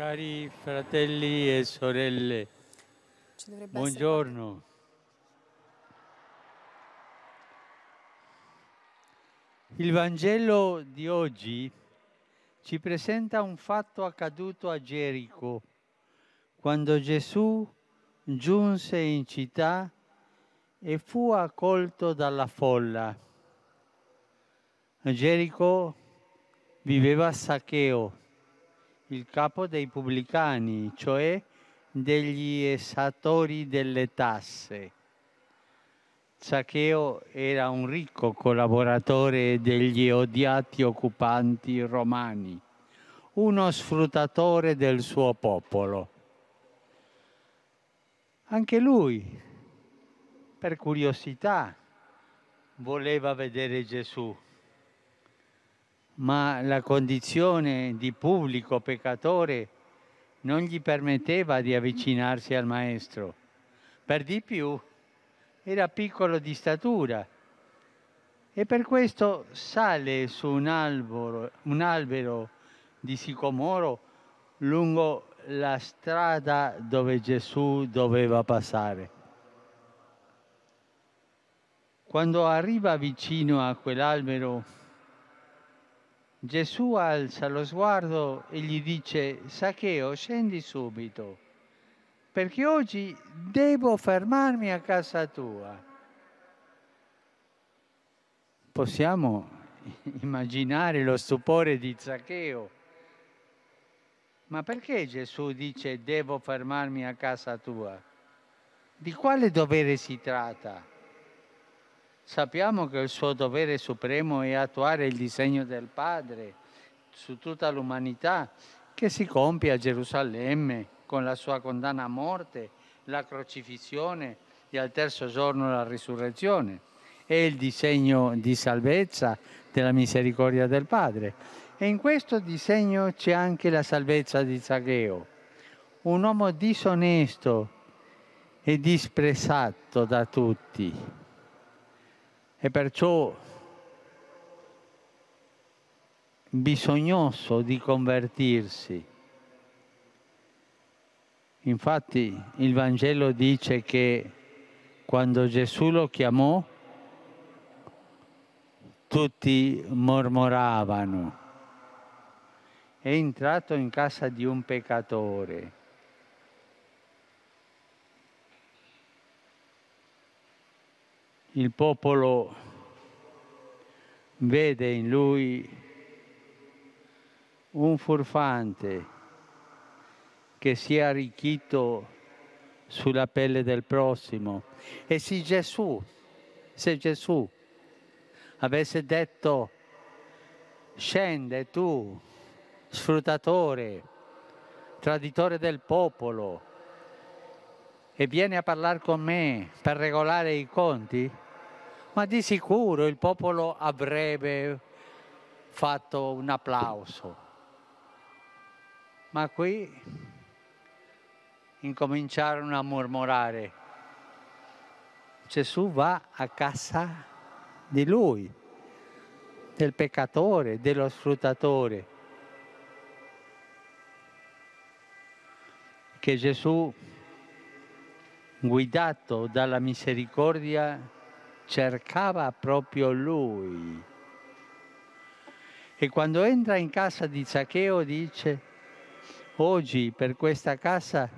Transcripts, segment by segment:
Cari fratelli e sorelle, buongiorno. Il Vangelo di oggi ci presenta un fatto accaduto a Gerico, quando Gesù giunse in città e fu accolto dalla folla. A Gerico viveva Saccheo, il capo dei pubblicani, cioè degli esatori delle tasse. Zaccheo era un ricco collaboratore degli odiati occupanti romani, uno sfruttatore del suo popolo. Anche lui, per curiosità, voleva vedere Gesù, ma la condizione di pubblico peccatore non gli permetteva di avvicinarsi al Maestro. Per di più, era piccolo di statura e per questo sale su un albero, un albero di sicomoro lungo la strada dove Gesù doveva passare. Quando arriva vicino a quell'albero, Gesù alza lo sguardo e gli dice, Saccheo, scendi subito, perché oggi devo fermarmi a casa tua. Possiamo immaginare lo stupore di Zaccheo. Ma perché Gesù dice devo fermarmi a casa tua? Di quale dovere si tratta? Sappiamo che il suo dovere supremo è attuare il disegno del Padre su tutta l'umanità che si compie a Gerusalemme con la sua condanna a morte, la crocifissione e al terzo giorno la risurrezione. È il disegno di salvezza della misericordia del Padre. E in questo disegno c'è anche la salvezza di Zaccheo, un uomo disonesto e disprezzato da tutti. E perciò bisognoso di convertirsi. Infatti il Vangelo dice che quando Gesù lo chiamò, tutti mormoravano. È entrato in casa di un peccatore. Il popolo vede in lui un furfante che si è arricchito sulla pelle del prossimo. E se Gesù, se Gesù avesse detto scende tu, sfruttatore, traditore del popolo, e vieni a parlare con me per regolare i conti, ma di sicuro il popolo avrebbe fatto un applauso. Ma qui incominciarono a mormorare. Gesù va a casa di lui, del peccatore, dello sfruttatore. Che Gesù, guidato dalla misericordia, cercava proprio lui. E quando entra in casa di Zaccheo dice, oggi per questa casa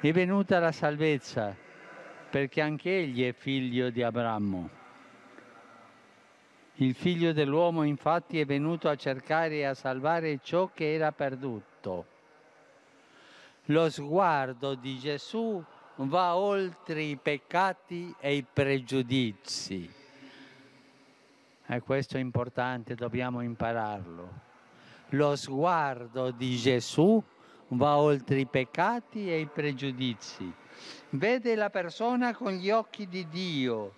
è venuta la salvezza, perché anche egli è figlio di Abramo. Il figlio dell'uomo infatti è venuto a cercare e a salvare ciò che era perduto. Lo sguardo di Gesù va oltre i peccati e i pregiudizi. E questo è importante, dobbiamo impararlo. Lo sguardo di Gesù va oltre i peccati e i pregiudizi. Vede la persona con gli occhi di Dio,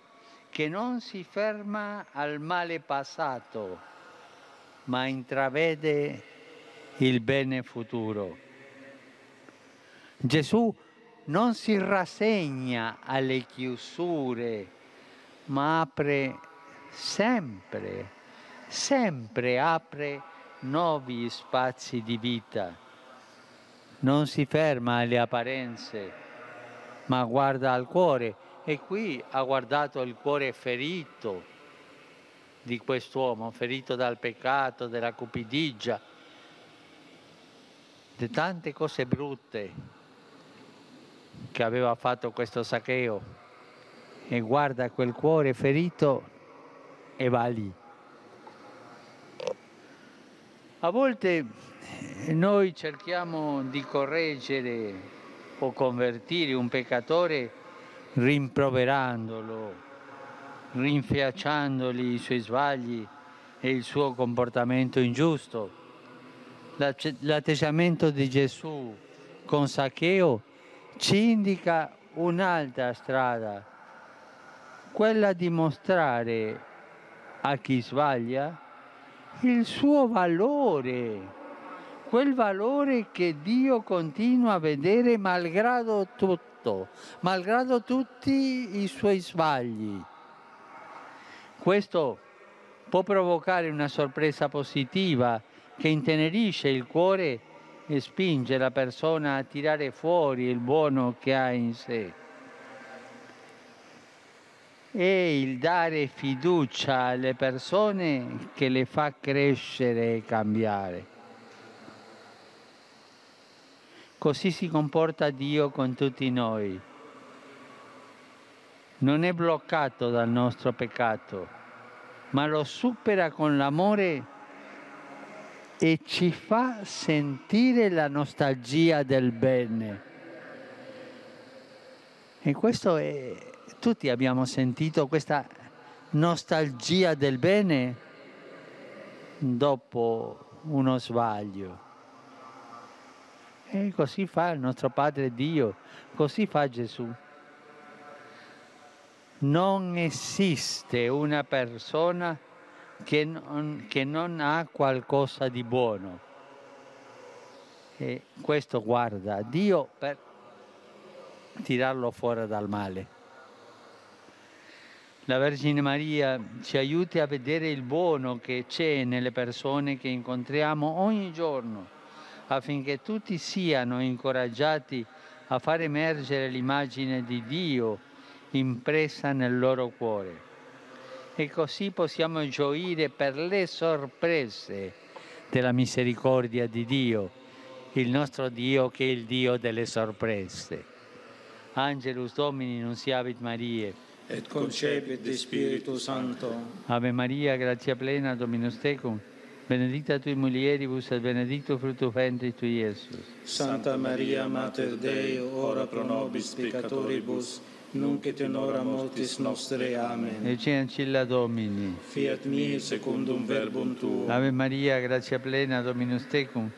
che non si ferma al male passato, ma intravede il bene futuro. Gesù non si rassegna alle chiusure, ma apre sempre, sempre apre nuovi spazi di vita. non si ferma alle apparenze, ma guarda al cuore. E qui ha guardato il cuore ferito di quest'uomo, ferito dal peccato, dalla cupidigia, di tante cose brutte che aveva fatto questo Saccheo. E guarda quel cuore ferito e va lì. A volte noi cerchiamo di correggere o convertire un peccatore rimproverandolo, rinfiacciandogli i suoi sbagli e il suo comportamento ingiusto. L'atteggiamento di Gesù con Saccheo ci indica un'altra strada, quella di mostrare a chi sbaglia il suo valore, quel valore che Dio continua a vedere malgrado tutto, malgrado tutti i suoi sbagli. Questo può provocare una sorpresa positiva che intenerisce il cuore spinge la persona a tirare fuori il buono che ha in sé è il dare fiducia alle persone che le fa crescere e cambiare. Così si comporta Dio con tutti noi. Non è bloccato dal nostro peccato, ma lo supera con l'amore e ci fa sentire la nostalgia del bene. E questo è, tutti abbiamo sentito questa nostalgia del bene dopo uno sbaglio. E così fa il nostro Padre Dio, così fa Gesù. Non esiste una persona che non, che non ha qualcosa di buono. E questo guarda Dio per tirarlo fuori dal male la Vergine Maria ci aiuti a vedere il buono che c'è nelle persone che incontriamo ogni giorno, affinché tutti siano incoraggiati a far emergere l'immagine di Dio impressa nel loro cuore. E così possiamo gioire per le sorprese della misericordia di Dio, il nostro Dio che è il Dio delle sorprese. Angelus Domini non siavit Marie et concepit de Spiritu Santo. Ave Maria, gratia plena, Dominus tecum, benedicta tui mulieribus et benedictus fructus ventris tui, Iesus. Santa Maria, Mater Dei, ora pro nobis peccatoribus, nunc et in hora mortis nostre. Amen. Ecce ancilla Domini. Fiat mi secundum verbum tuo. Ave Maria, gratia plena, Dominus tecum,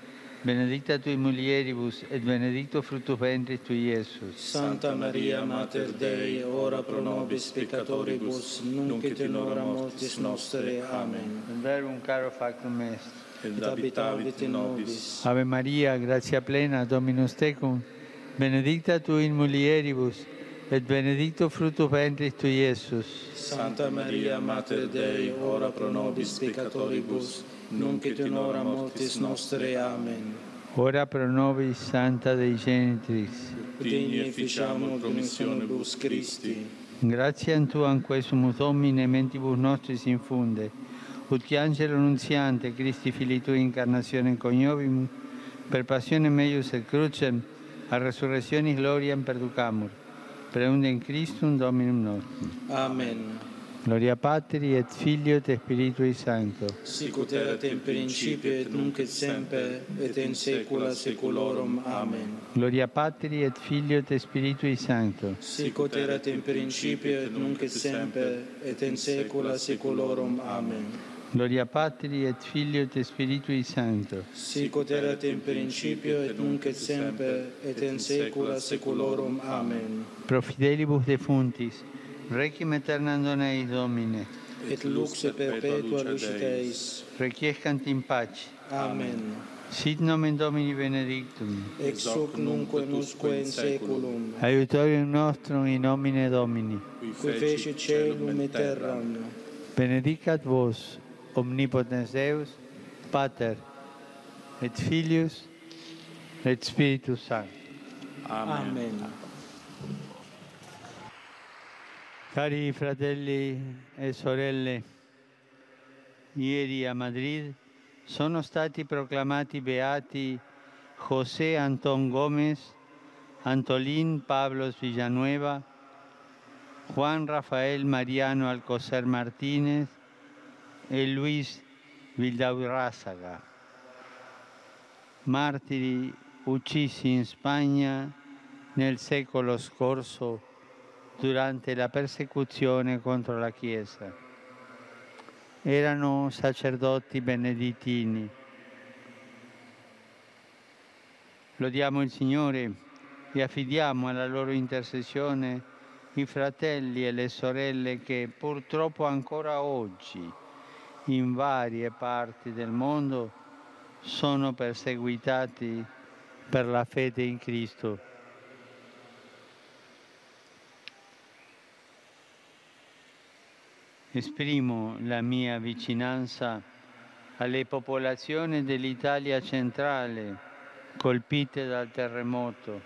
benedicta tui mulieribus et benedictus fructus ventris tui, Iesus. Santa Maria, Mater Dei, ora pro nobis peccatoribus, nunc et in hora mortis nostre. Amen. Verbum caro factum est. Et habitavit in nobis. Ave Maria, gratia plena, Dominus tecum, benedicta tui in mulieribus, et benedictus fructus ventris tui, Iesus. Santa Maria, Mater Dei, ora pro nobis peccatoribus, nunc et in hora mortis nostre. Amen. Ora pro nobis Santa Dei Genitris. Digni efficiamur promissionibus Christi. Grazie a Tu, anque sumus Domine, mentibus nostris infunde, ut che angelo nunziante, Christi Fili Tui, incarnazione coniovimus, per passione meius et crucem, a resurrectionis gloriam perducamur, per in Christum Dominum nostrum. Amen. Gloria Patri et Filio et Spiritui Sancto. Sicut erat in principio et nunc et semper et in saecula saeculorum. Amen. Gloria Patri et Filio et Spiritui Sancto. Sicut erat in principio et nunc et semper et in saecula saeculorum. Amen. Gloria Patri et Filio et Spiritui Sancto. Sicut erat in principio et nunc et semper et in saecula saeculorum. Amen. Pro fidelibus defuntis, requiem aeternam dona eis Domine, Et lux perpetua luce Deis. requiescant in pace. Amen. Sit nomen Domini benedictum. Ex hoc nunc et usque in saeculum. Aiutorium nostrum in nomine Domini. Qui fecit caelum et terram. Benedicat vos, omnipotens Deus, Pater, et Filius, et Spiritus Sancto. Amen. Amen. Cari fratelli e sorelle, ieri a Madrid sono stati proclamati beati José Antón Gómez, Antolín Pablos Villanueva, Juan Rafael Mariano Alcocer Martínez e Luis Vildaurrázaga, martiri uccisi in Spagna nel secolo scorso durante la persecuzione contro la Chiesa. Erano sacerdoti benedettini. Lodiamo il Signore e affidiamo alla loro intercessione i fratelli e le sorelle che purtroppo ancora oggi in varie parti del mondo sono perseguitati per la fede in Cristo. Esprimo la mia vicinanza alle popolazioni dell'Italia centrale colpite dal terremoto.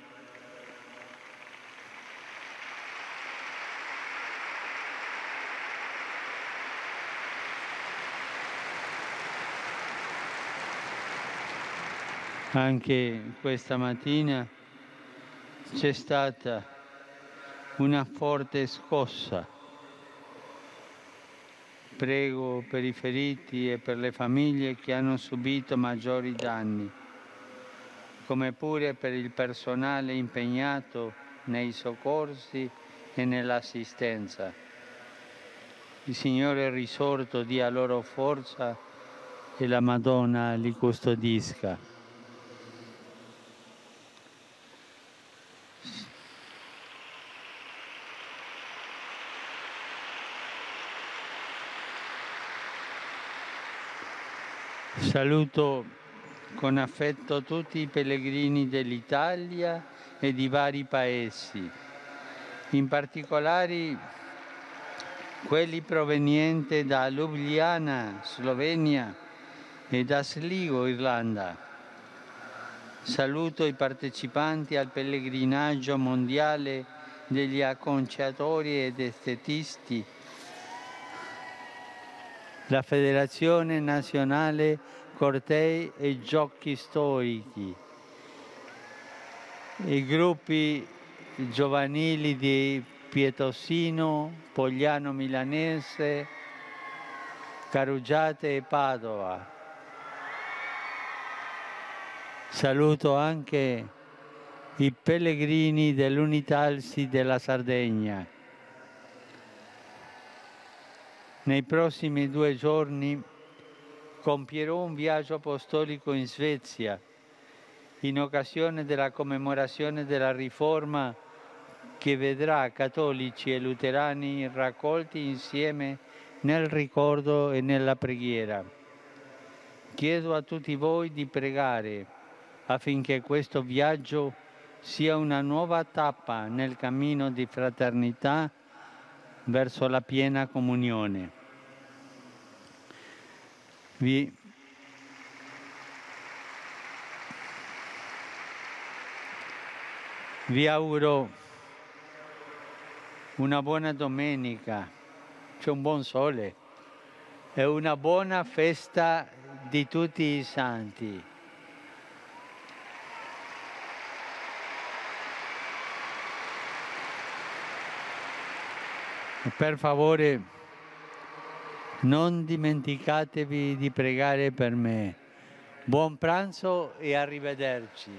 Anche questa mattina c'è stata una forte scossa Prego per i feriti e per le famiglie che hanno subito maggiori danni, come pure per il personale impegnato nei soccorsi e nell'assistenza. Il Signore risorto dia loro forza e la Madonna li custodisca. Saluto con affetto tutti i pellegrini dell'Italia e di vari paesi, in particolare quelli provenienti da Ljubljana, Slovenia e da Sligo, Irlanda. Saluto i partecipanti al pellegrinaggio mondiale degli acconciatori ed estetisti, la Federazione Nazionale cortei e giochi storici, i gruppi giovanili di Pietosino, Pogliano Milanese, Carugiate e Padova. Saluto anche i pellegrini dell'Unitalsi della Sardegna. Nei prossimi due giorni compierò un viaggio apostolico in Svezia in occasione della commemorazione della Riforma che vedrà cattolici e luterani raccolti insieme nel ricordo e nella preghiera. Chiedo a tutti voi di pregare affinché questo viaggio sia una nuova tappa nel cammino di fraternità verso la piena comunione. Vi, vi auguro una buona domenica, c'è un buon sole e una buona festa di tutti i santi. Per favore non dimenticatevi di pregare per me. Buon pranzo e arrivederci.